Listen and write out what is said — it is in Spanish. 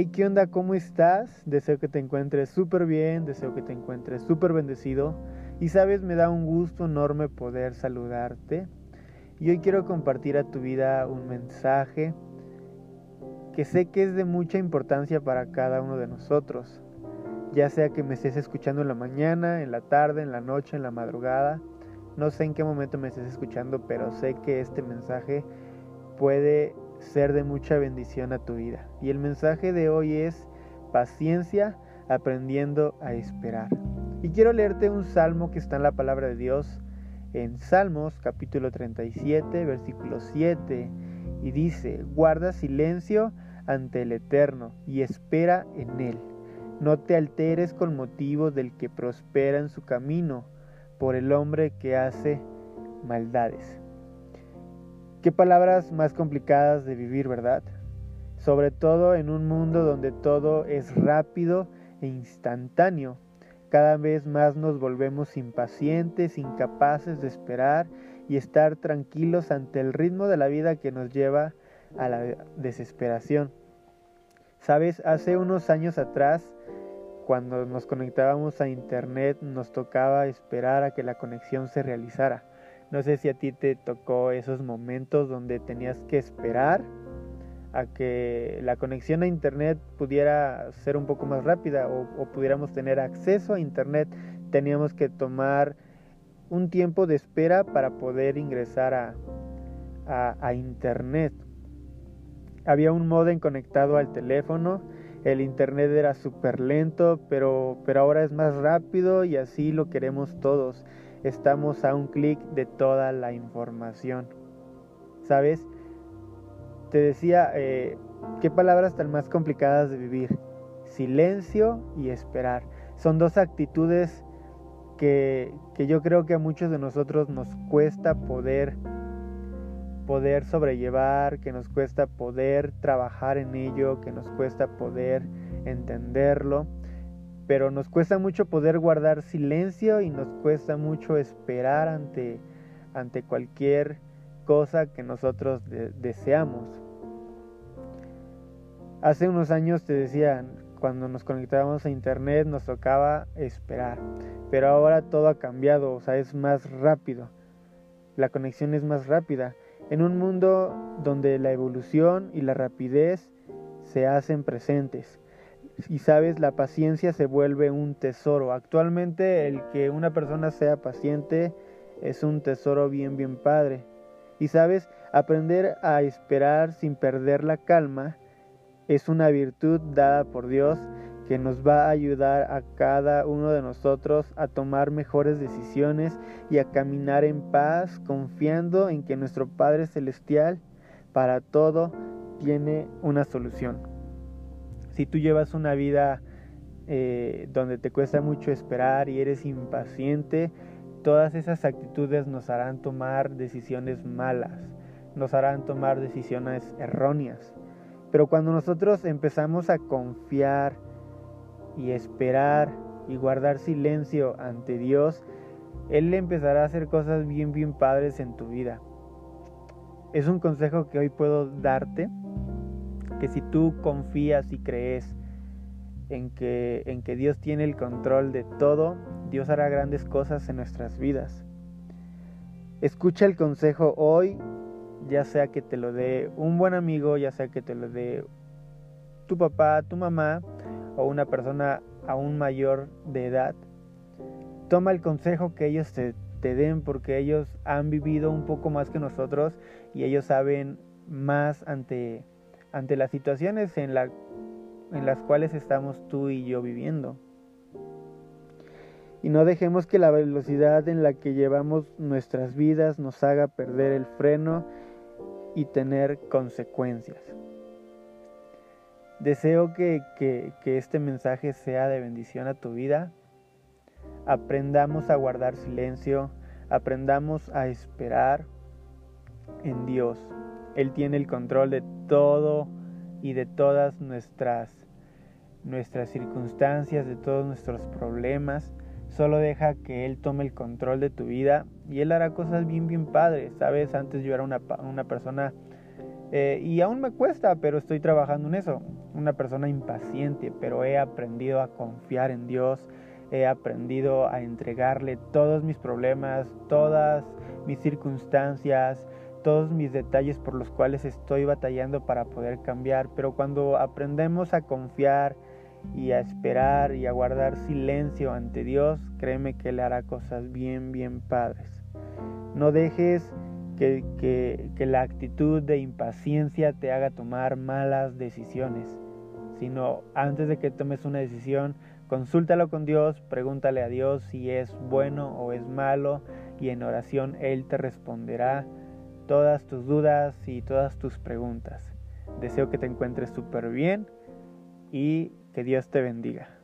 Hey, ¿qué onda? ¿Cómo estás? Deseo que te encuentres súper bien, deseo que te encuentres súper bendecido. Y sabes, me da un gusto enorme poder saludarte. Y hoy quiero compartir a tu vida un mensaje que sé que es de mucha importancia para cada uno de nosotros. Ya sea que me estés escuchando en la mañana, en la tarde, en la noche, en la madrugada. No sé en qué momento me estés escuchando, pero sé que este mensaje puede ser de mucha bendición a tu vida. Y el mensaje de hoy es paciencia aprendiendo a esperar. Y quiero leerte un salmo que está en la palabra de Dios en Salmos capítulo 37 versículo 7 y dice, guarda silencio ante el Eterno y espera en Él. No te alteres con motivo del que prospera en su camino por el hombre que hace maldades. Qué palabras más complicadas de vivir, ¿verdad? Sobre todo en un mundo donde todo es rápido e instantáneo. Cada vez más nos volvemos impacientes, incapaces de esperar y estar tranquilos ante el ritmo de la vida que nos lleva a la desesperación. Sabes, hace unos años atrás, cuando nos conectábamos a Internet, nos tocaba esperar a que la conexión se realizara. No sé si a ti te tocó esos momentos donde tenías que esperar a que la conexión a internet pudiera ser un poco más rápida o, pudiéramos tener acceso a internet. Teníamos que tomar un tiempo de espera para poder ingresar a, a internet. Había un modem conectado al teléfono, el internet era súper lento, pero, pero ahora es más rápido y así lo queremos todos estamos a un clic de toda la información. ¿Sabes? Te decía, eh, ¿qué palabras tan más complicadas de vivir? Silencio y esperar. Son dos actitudes que, que yo creo que a muchos de nosotros nos cuesta poder poder sobrellevar, que nos cuesta poder trabajar en ello, que nos cuesta poder entenderlo pero nos cuesta mucho poder guardar silencio y nos cuesta mucho esperar ante, ante cualquier cosa que nosotros deseamos. Hace unos años te decían, cuando nos conectábamos a internet nos tocaba esperar, pero ahora todo ha cambiado, o sea, es más rápido. La conexión es más rápida. En un mundo donde la evolución y la rapidez se hacen presentes y sabes, la paciencia se vuelve un tesoro. Actualmente el que una persona sea paciente es un tesoro bien, bien padre. Y sabes, aprender a esperar sin perder la calma es una virtud dada por Dios que nos va a ayudar a cada uno de nosotros a tomar mejores decisiones y a caminar en paz, confiando en que nuestro Padre Celestial para todo tiene una solución si tú llevas una vida eh, donde te cuesta mucho esperar y eres impaciente, todas esas actitudes nos harán tomar decisiones malas, nos harán tomar decisiones erróneas. Pero cuando nosotros empezamos a confiar y esperar y guardar silencio ante Dios, Él empezará a hacer cosas bien, bien padres en tu vida. Es un consejo que hoy puedo darte que si tú confías y crees en que, en que Dios tiene el control de todo, Dios hará grandes cosas en nuestras vidas. Escucha el consejo hoy, ya sea que te lo dé un buen amigo, ya sea que te lo dé tu papá, tu mamá o una persona aún mayor de edad. Toma el consejo que ellos te, te den porque ellos han vivido un poco más que nosotros y ellos saben más ante ante las situaciones en, en las cuales estamos tú y yo viviendo. Y no dejemos que la velocidad en la que llevamos nuestras vidas nos haga perder el freno y tener consecuencias. Deseo que, que, este mensaje sea de bendición a tu vida. Aprendamos a guardar silencio, aprendamos a esperar en Dios. Él tiene el control de todo y de todas nuestras nuestras circunstancias, de todos nuestros problemas. Solo deja que Él tome el control de tu vida y Él hará cosas bien, bien padres. Sabes, antes yo era una, una persona Eh, y aún me cuesta, pero estoy trabajando en eso. Una persona impaciente, pero he aprendido a confiar en Dios, he aprendido a entregarle todos mis problemas, todas mis circunstancias, todos mis detalles por los cuales estoy batallando para poder cambiar. Pero cuando aprendemos a confiar y a esperar y a guardar silencio ante Dios, créeme que Él hará cosas bien, bien padres. No dejes que, que, la actitud de impaciencia te haga tomar malas decisiones, sino antes de que tomes una decisión, consúltalo con Dios, pregúntale a Dios si es bueno o es malo y en oración Él te responderá todas tus dudas y todas tus preguntas. Deseo que te encuentres súper bien y que Dios te bendiga.